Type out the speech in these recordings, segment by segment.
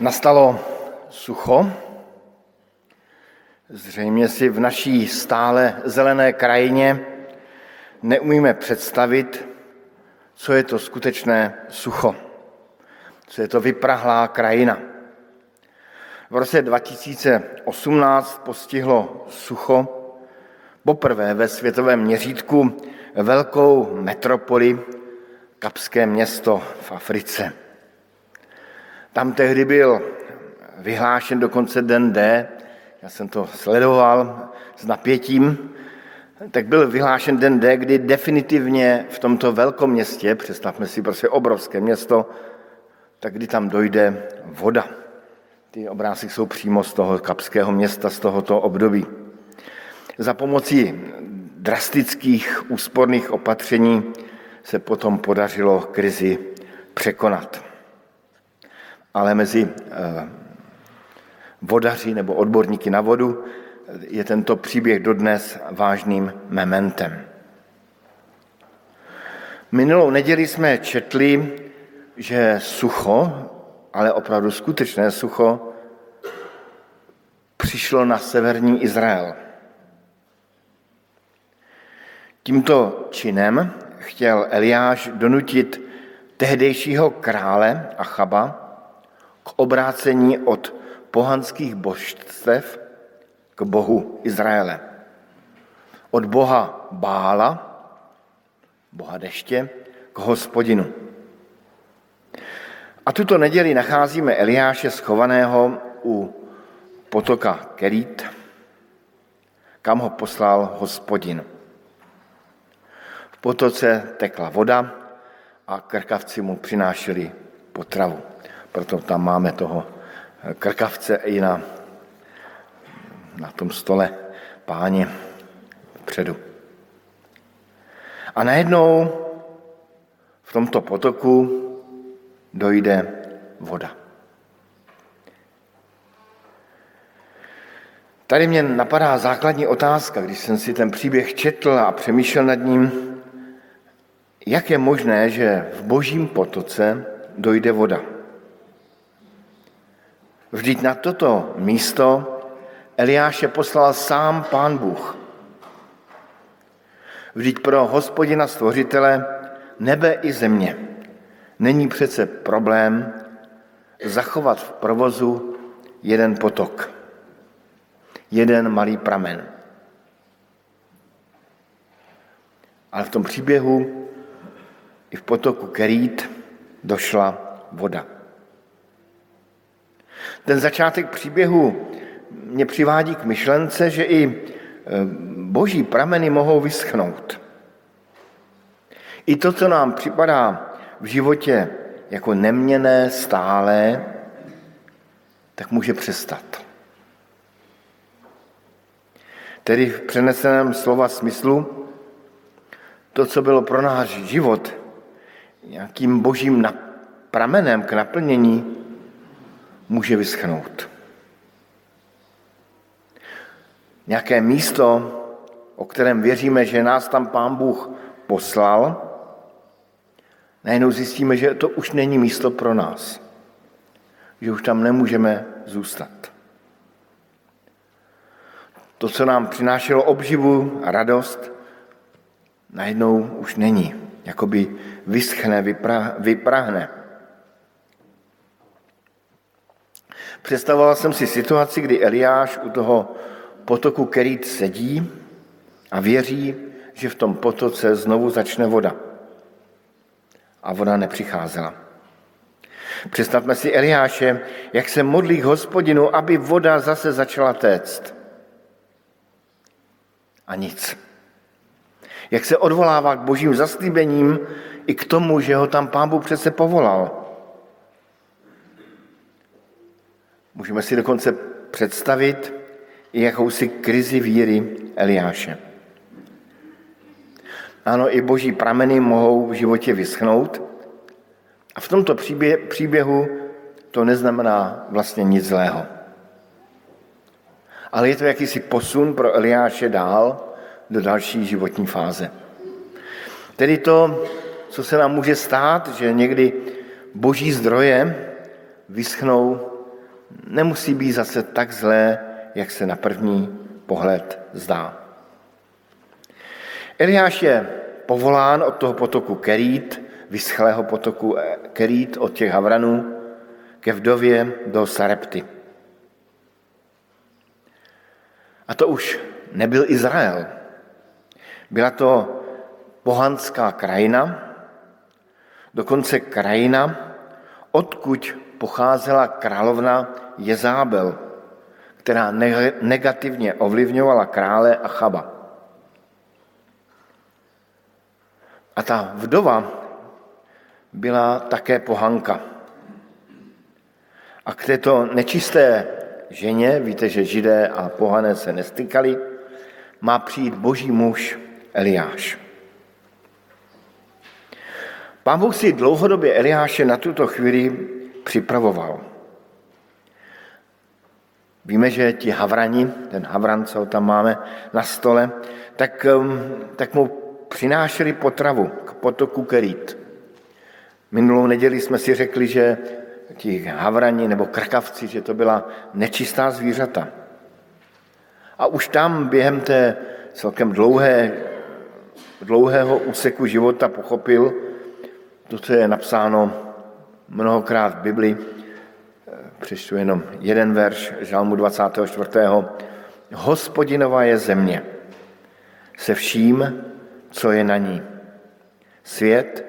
Nastalo sucho. Zřejmě si v naší stále zelené krajině neumíme představit, co je to skutečné sucho, co je to vyprahlá krajina. V roce 2018 postihlo sucho poprvé ve světovém měřítku velkou metropoli, kapské město v Africe. Tam tehdy byl vyhlášen dokonce den D, já jsem to sledoval s napětím, tak byl vyhlášen den D, kdy definitivně v tomto velkom městě, představme si prostě obrovské město, tak kdy tam dojde voda. Ty obrázky jsou přímo z toho kapského města, z tohoto období. Za pomocí drastických úsporných opatření se potom podařilo krizi překonat ale mezi eh, vodaři nebo odborníky na vodu je tento příběh dodnes vážným mementem. Minulou neděli jsme četli, že sucho, ale opravdu skutečné sucho, přišlo na severní Izrael. Tímto činem chtěl Eliáš donutit tehdejšího krále Achaba, k obrácení od pohanských božstev k Bohu Izraele. Od Boha Bála, Boha deště, k hospodinu. A tuto neděli nacházíme Eliáše schovaného u potoka Kerít, kam ho poslal hospodin. V potoce tekla voda a krkavci mu přinášeli potravu. Proto tam máme toho krkavce i na, na tom stole páně předu. A najednou v tomto potoku dojde voda. Tady mě napadá základní otázka, když jsem si ten příběh četl a přemýšlel nad ním, jak je možné, že v božím potoce dojde voda. Vždyť na toto místo Eliáše poslal sám pán Bůh. Vždyť pro hospodina stvořitele nebe i země není přece problém zachovat v provozu jeden potok, jeden malý pramen. Ale v tom příběhu i v potoku Kerít došla voda. Ten začátek příběhu mě přivádí k myšlence, že i e, boží prameny mohou vyschnout. I to, co nám připadá v životě jako neměné, stálé, tak může přestat. Tedy v přeneseném slova smyslu, to, co bylo pro náš život nějakým božím pramenem k naplnění, může vyschnout. Nějaké místo, o kterém věříme, že nás tam Pán Bůh poslal, najednou zjistíme, že to už není místo pro nás. Že už tam nemůžeme zůstat. To, co nám přinášelo obživu a radost, najednou už není. Jakoby vyschne, vyprahne. Představoval jsem si situaci, kdy Eliáš u toho potoku Kerít sedí a věří, že v tom potoce znovu začne voda. A voda nepřicházela. Představme si Eliáše, jak se modlí k hospodinu, aby voda zase začala téct. A nic. Jak se odvolává k božím zaslíbením i k tomu, že ho tam pán Bůh přece povolal. Můžeme si dokonce představit i jakousi krizi víry Eliáše. Ano, i boží prameny mohou v životě vyschnout a v tomto příběhu to neznamená vlastně nic zlého. Ale je to jakýsi posun pro Eliáše dál do další životní fáze. Tedy to, co se nám může stát, že někdy boží zdroje vyschnou nemusí být zase tak zlé, jak se na první pohled zdá. Eliáš je povolán od toho potoku Kerít, vyschlého potoku Kerít od těch Havranů, ke vdově do Sarepty. A to už nebyl Izrael. Byla to pohanská krajina, dokonce krajina, odkud pocházela královna Jezábel, která negativně ovlivňovala krále a chaba. A ta vdova byla také pohanka. A k této nečisté ženě, víte, že židé a pohané se nestykali, má přijít boží muž Eliáš. Pán Bůh si dlouhodobě Eliáše na tuto chvíli připravoval. Víme, že ti havrani, ten havran, co tam máme na stole, tak, um, tak mu přinášeli potravu k potoku Kerít. Minulou neděli jsme si řekli, že ti havrani nebo krkavci, že to byla nečistá zvířata. A už tam během té celkem dlouhé, dlouhého úseku života pochopil, to, co je napsáno mnohokrát v Bibli, přečtu jenom jeden verš Žalmu 24. Hospodinova je země se vším, co je na ní. Svět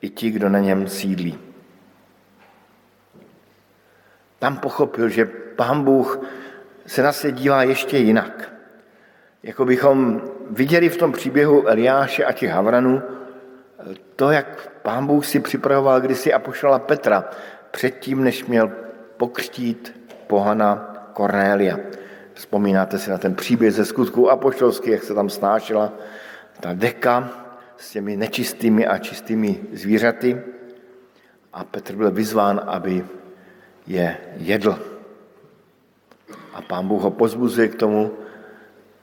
i ti, kdo na něm sídlí. Tam pochopil, že pán Bůh se na svět dívá ještě jinak. Jako bychom viděli v tom příběhu Eliáše a těch Havranů to, jak pán Bůh si připravoval kdysi apoštola Petra předtím, než měl pokřtít pohana Kornélia. Vzpomínáte si na ten příběh ze skutků apoštolských, jak se tam snášela ta deka s těmi nečistými a čistými zvířaty a Petr byl vyzván, aby je jedl. A pán Bůh ho pozbuzuje k tomu,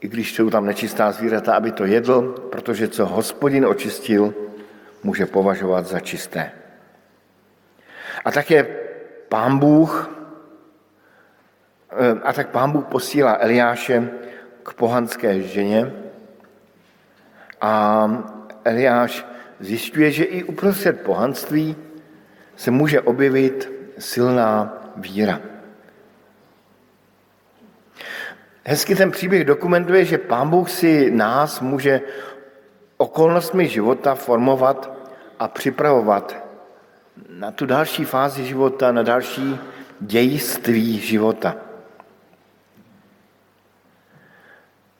i když jsou tam nečistá zvířata, aby to jedl, protože co hospodin očistil, může považovat za čisté. A také pán Bůh, eh, a tak pán Bůh posílá Eliáše k pohanské ženě a Eliáš zjišťuje, že i uprostřed pohanství se může objevit silná víra. Hezky ten příběh dokumentuje, že Pán Bůh si nás může okolnostmi života formovat a připravovat na tu další fázi života, na další dějství života.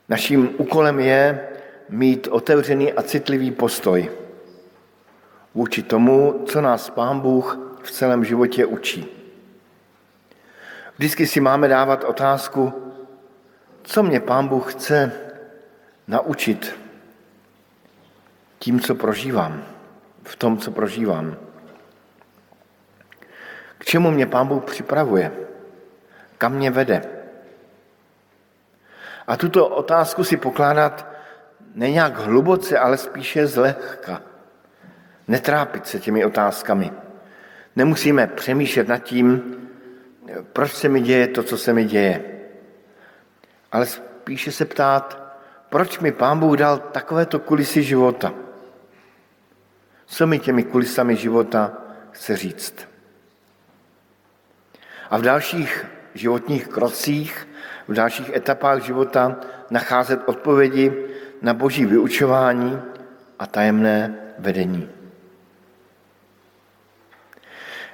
Naším úkolem je mít otevřený a citlivý postoj vůči tomu, co nás Pán Bůh v celém životě učí. Vždycky si máme dávat otázku, co mě Pán Bůh chce naučit tím, co prožívám, v tom, co prožívám. K čemu mě Pán Bůh připravuje? Kam mě vede? A tuto otázku si pokládat neňák hluboce, ale spíše zlehka. Netrápit se těmi otázkami. Nemusíme přemýšlet nad tím, proč se mi děje to, co se mi děje. Ale spíše se ptát, proč mi Pán Bůh dal takovéto kulisy života. Co mi těmi kulisami života chce říct. A v dalších životních krocích, v dalších etapách života nacházet odpovědi na boží vyučování a tajemné vedení.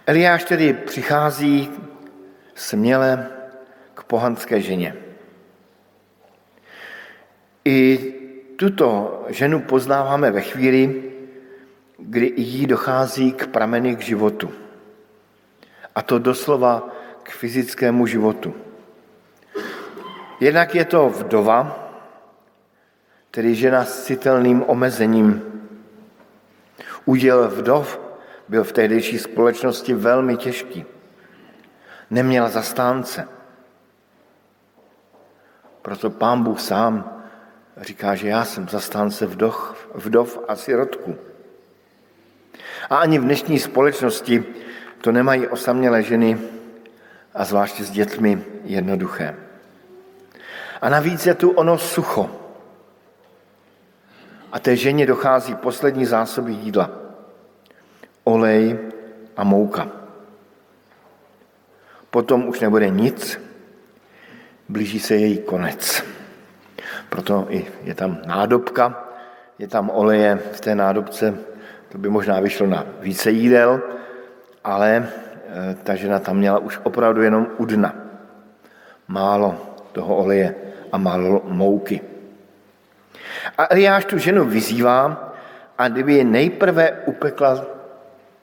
Eliáš tedy přichází směle k pohanské ženě. I tuto ženu poznáváme ve chvíli, kdy jí dochází k prameny k životu. A to doslova k fyzickému životu. Jednak je to vdova, tedy žena s citelným omezením. Uděl vdov byl v tehdejší společnosti velmi těžký. Neměl zastánce. Proto pán Bůh sám říká, že já jsem zastánce vdov, vdov a sirotku. A ani v dnešní společnosti to nemají osamělé ženy a zvláště s dětmi jednoduché. A navíc je tu ono sucho. A té ženě dochází poslední zásoby jídla. Olej a mouka. Potom už nebude nic, blíží se její konec. Proto i je tam nádobka, je tam oleje v té nádobce, to by možná vyšlo na více jídel, ale eh, ta žena tam měla už opravdu jenom u dna. Málo toho oleje a málo mouky. A Eliáš tu ženu vyzývá, a kdyby je nejprve upekla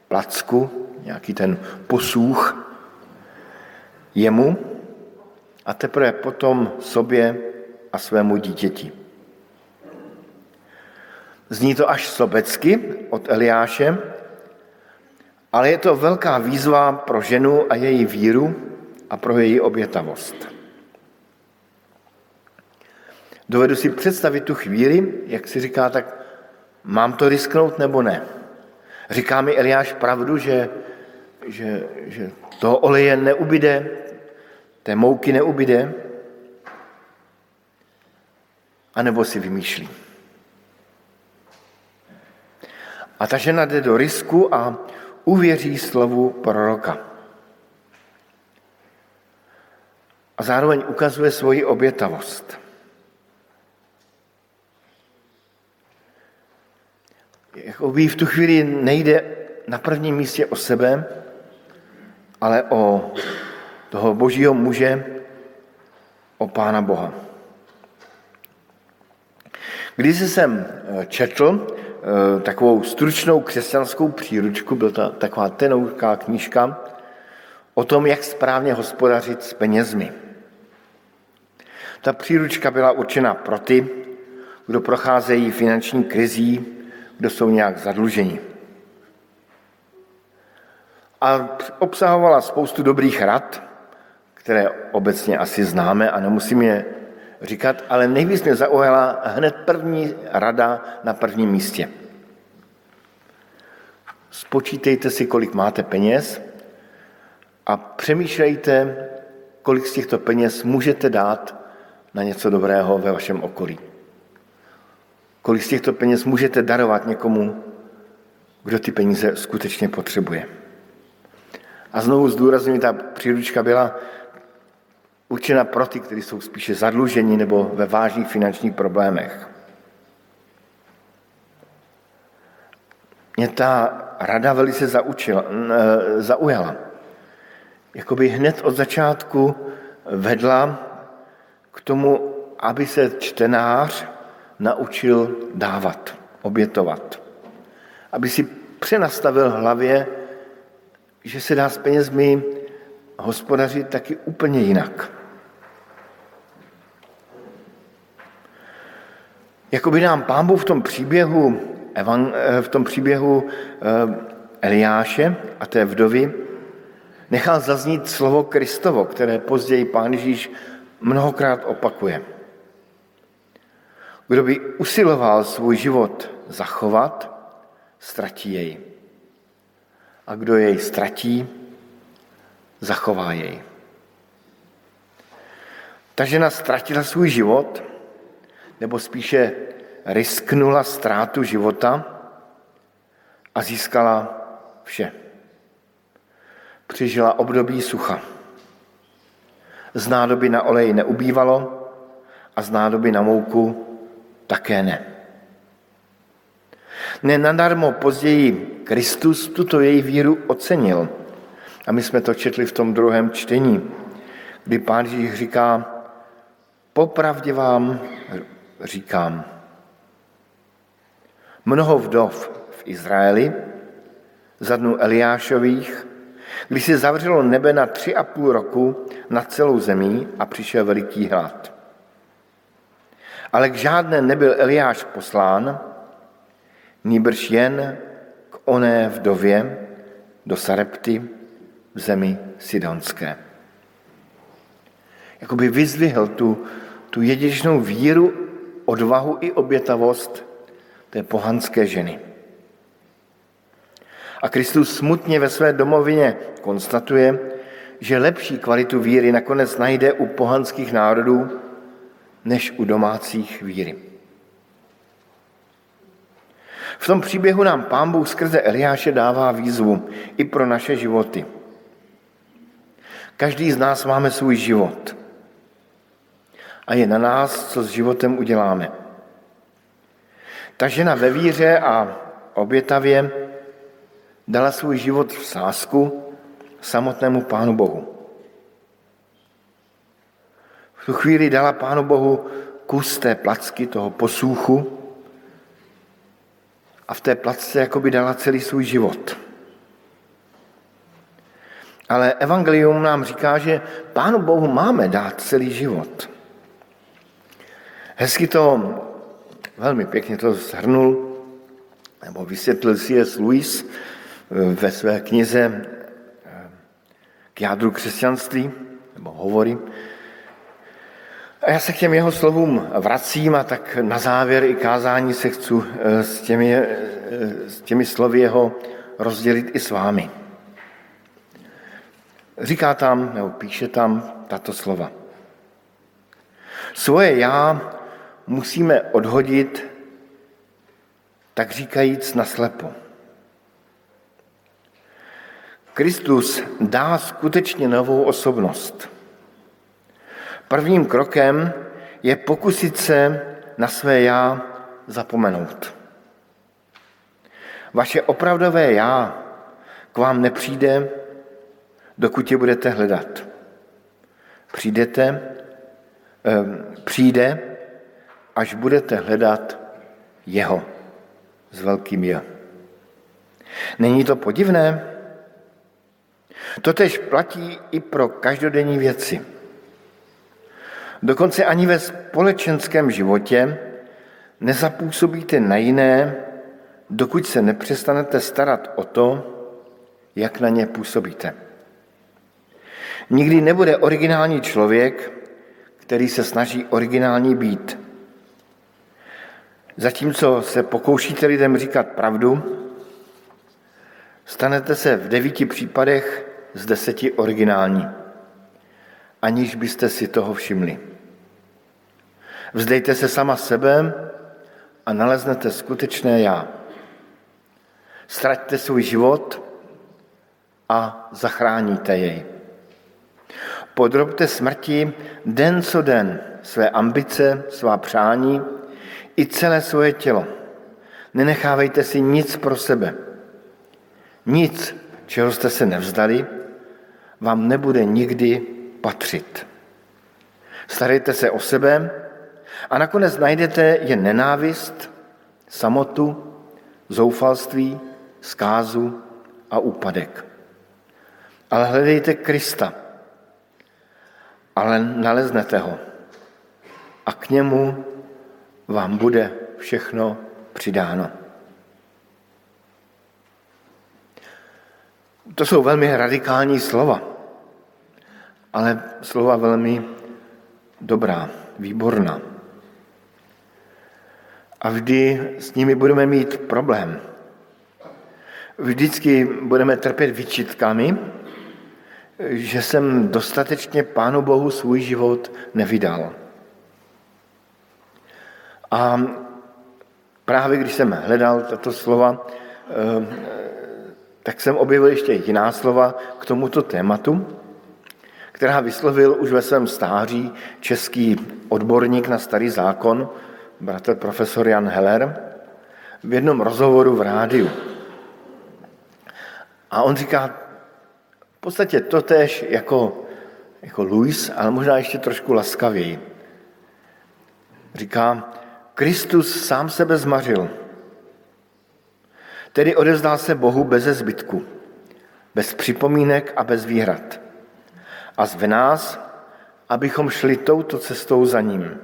placku, nějaký ten posůch jemu a teprve potom sobě a svému dítěti. Zní to až sobecky od Eliáše, ale je to velká výzva pro ženu a její víru a pro její obětavost. Dovedu si představit tu chvíli, jak si říká, tak mám to risknout nebo ne. Říká mi Eliáš pravdu, že, že, že toho oleje neubyde, té mouky neubyde, anebo si vymýšlí. A ta žena jde do risku a uvěří slovu proroka. A zároveň ukazuje svoji obětavost. Jakoby v tu chvíli nejde na prvním místě o sebe, ale o toho božího muže, o Pána Boha. Když jsem eh, četl takovou stručnou křesťanskou příručku, byla to taková tenouká knížka, o tom, jak správně hospodařit s penězmi. Ta příručka byla určena pro ty, kdo procházejí finanční krizí, kdo jsou nějak zadluženi. A obsahovala spoustu dobrých rad, které obecně asi známe a nemusím je říkat, ale nejvíc mě zaujala hned první rada na prvním místě. Spočítejte si, kolik máte peněz a přemýšlejte, kolik z těchto peněz můžete dát na něco dobrého ve vašem okolí. Kolik z těchto peněz můžete darovat někomu, kdo ty peníze skutečně potřebuje. A znovu zdůraznuju, ta příručka byla určena pro ty, kteří jsou spíše zadluženi nebo ve vážných finančních problémech. Mě ta rada velice zaučila, zaujala. Jakoby hned od začátku vedla k tomu, aby se čtenář naučil dávat, obětovat. Aby si přenastavil hlavě, že se dá s penězmi hospodařit taky úplně jinak. Jakoby nám pán Bůh v tom příběhu, v tom příběhu eh, Eliáše a té vdovy nechal zaznít slovo Kristovo, které později pán Ježíš mnohokrát opakuje. Kdo by usiloval svůj život zachovat, ztratí jej. A kdo jej ztratí, zachová jej. Ta žena ztratila svůj život, nebo spíše risknula ztrátu života a získala vše. Přežila období sucha. Z nádoby na olej neubývalo a z nádoby na mouku také ne. Nenadarmo později Kristus tuto její víru ocenil. A my jsme to četli v tom druhém čtení, kdy pán Ježíš říká, popravdě vám říkám, mnoho vdov v Izraeli za dnu Eliášových, když se zavřelo nebe na tři a půl roku nad celou zemí a přišel veliký hlad. Ale k žádné nebyl Eliáš poslán, nýbrž jen k oné vdově do Sarepty v zemi Sidonské. Jakoby vyzvihl tu, tu jedinečnou víru, odvahu i obětavost té pohanské ženy. A Kristus smutně ve své domovině konstatuje, že lepší kvalitu víry nakonec najde u pohanských národů než u domácích víry. V tom příběhu nám pán Bůh skrze Eliáše dává výzvu i pro naše životy. Každý z nás máme svůj život. A je na nás, co s životem uděláme. Ta žena ve víře a obětavě dala svůj život v sásku samotnému Pánu Bohu. V tu chvíli dala Pánu Bohu kus té placky, toho posůchu a v té placce jako by dala celý svůj život. Ale evangelium nám říká, že Pánu Bohu máme dát celý život. Hezky to, velmi pěkně to zhrnul, nebo vysvětlil C.S. Lewis eh, ve své knize eh, k jádru křesťanství, nebo hovory. A já se k těm jeho slovům vracím a tak na závěr i kázání se chci eh, s těmi, s těmi slovy jeho rozdělit i s vámi. Říká tam, nebo píše tam tato slova. Svoje já musíme odhodit, tak říkajíc naslepo. Kristus dá skutečně novou osobnost. Prvním krokem je pokusit se na své já zapomenout. Vaše opravdové já k vám nepřijde, dokud je budete hledat. Přijdete, eh, přijde, až budete hledat jeho s velkým je. Není to podivné? Totež platí i pro každodenní věci. Dokonce ani ve společenském životě nezapůsobíte na jiné, dokud se nepřestanete starat o to, jak na ně působíte. Nikdy nebude originální člověk, který se snaží originální být. Zatímco se pokoušíte lidem říkat pravdu, stanete se v devíti případech z deseti originální, aniž byste si toho všimli. Vzdejte se sama sebe a naleznete skutečné já. Straťte svůj život a zachráníte jej. Podrobte smrti den co den své ambice, svá přání i celé svoje tělo. Nenechávejte si nic pro sebe. Nic, čeho jste se nevzdali, vám nebude nikdy patřit. Starejte se o sebe a nakonec najdete jen nenávist, samotu, zoufalství, zkázu a úpadek. Ale hledejte Krista, ale naleznete ho. A k němu vám bude všechno přidáno. To jsou velmi radikální slova, ale slova velmi dobrá, výborná. A vždy s nimi budeme mít problém. Vždycky budeme trpět vyčitkami, že jsem dostatečně Pánu Bohu svůj život nevydal. A právě když jsem hledal tato slova, eh, tak jsem objevil ještě jiná slova k tomuto tématu, která vyslovil už ve svém stáří český odborník na starý zákon, bratr profesor Jan Heller, v jednom rozhovoru v rádiu. A on říká v podstatě totéž jako, jako Louis, ale možná ještě trošku laskavěji. Říká, Kristus sám sebe zmařil. Tedy odevzdal se Bohu bez zbytku, bez připomínek a bez výhrad. A zve nás, abychom šli touto cestou za ním.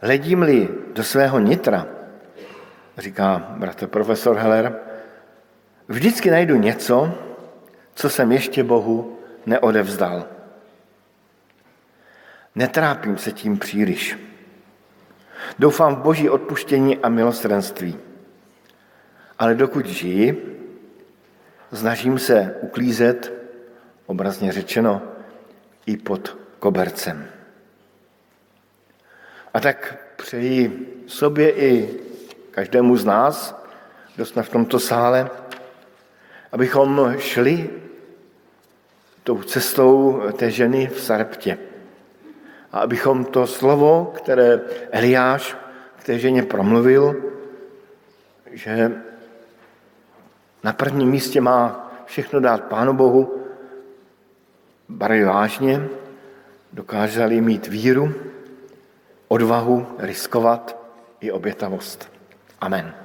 Hledím-li do svého nitra, říká bratr profesor Heller, vždycky najdu něco, co jsem ještě Bohu neodevzdal. Netrápím se tím příliš. Doufám v boží odpuštění a milosrdenství. Ale dokud žiji, snažím se uklízet obrazně řečeno, i pod kobercem. A tak přeji sobě i každému z nás, kdo jsme v tomto sále, abychom šli tou cestou té ženy v Sareptě. A abychom to slovo, které Eliáš k té ženě promluvil, že na prvním místě má všechno dát Pánu Bohu, brali vážně, dokázali mít víru, odvahu riskovat i obětavost. Amen.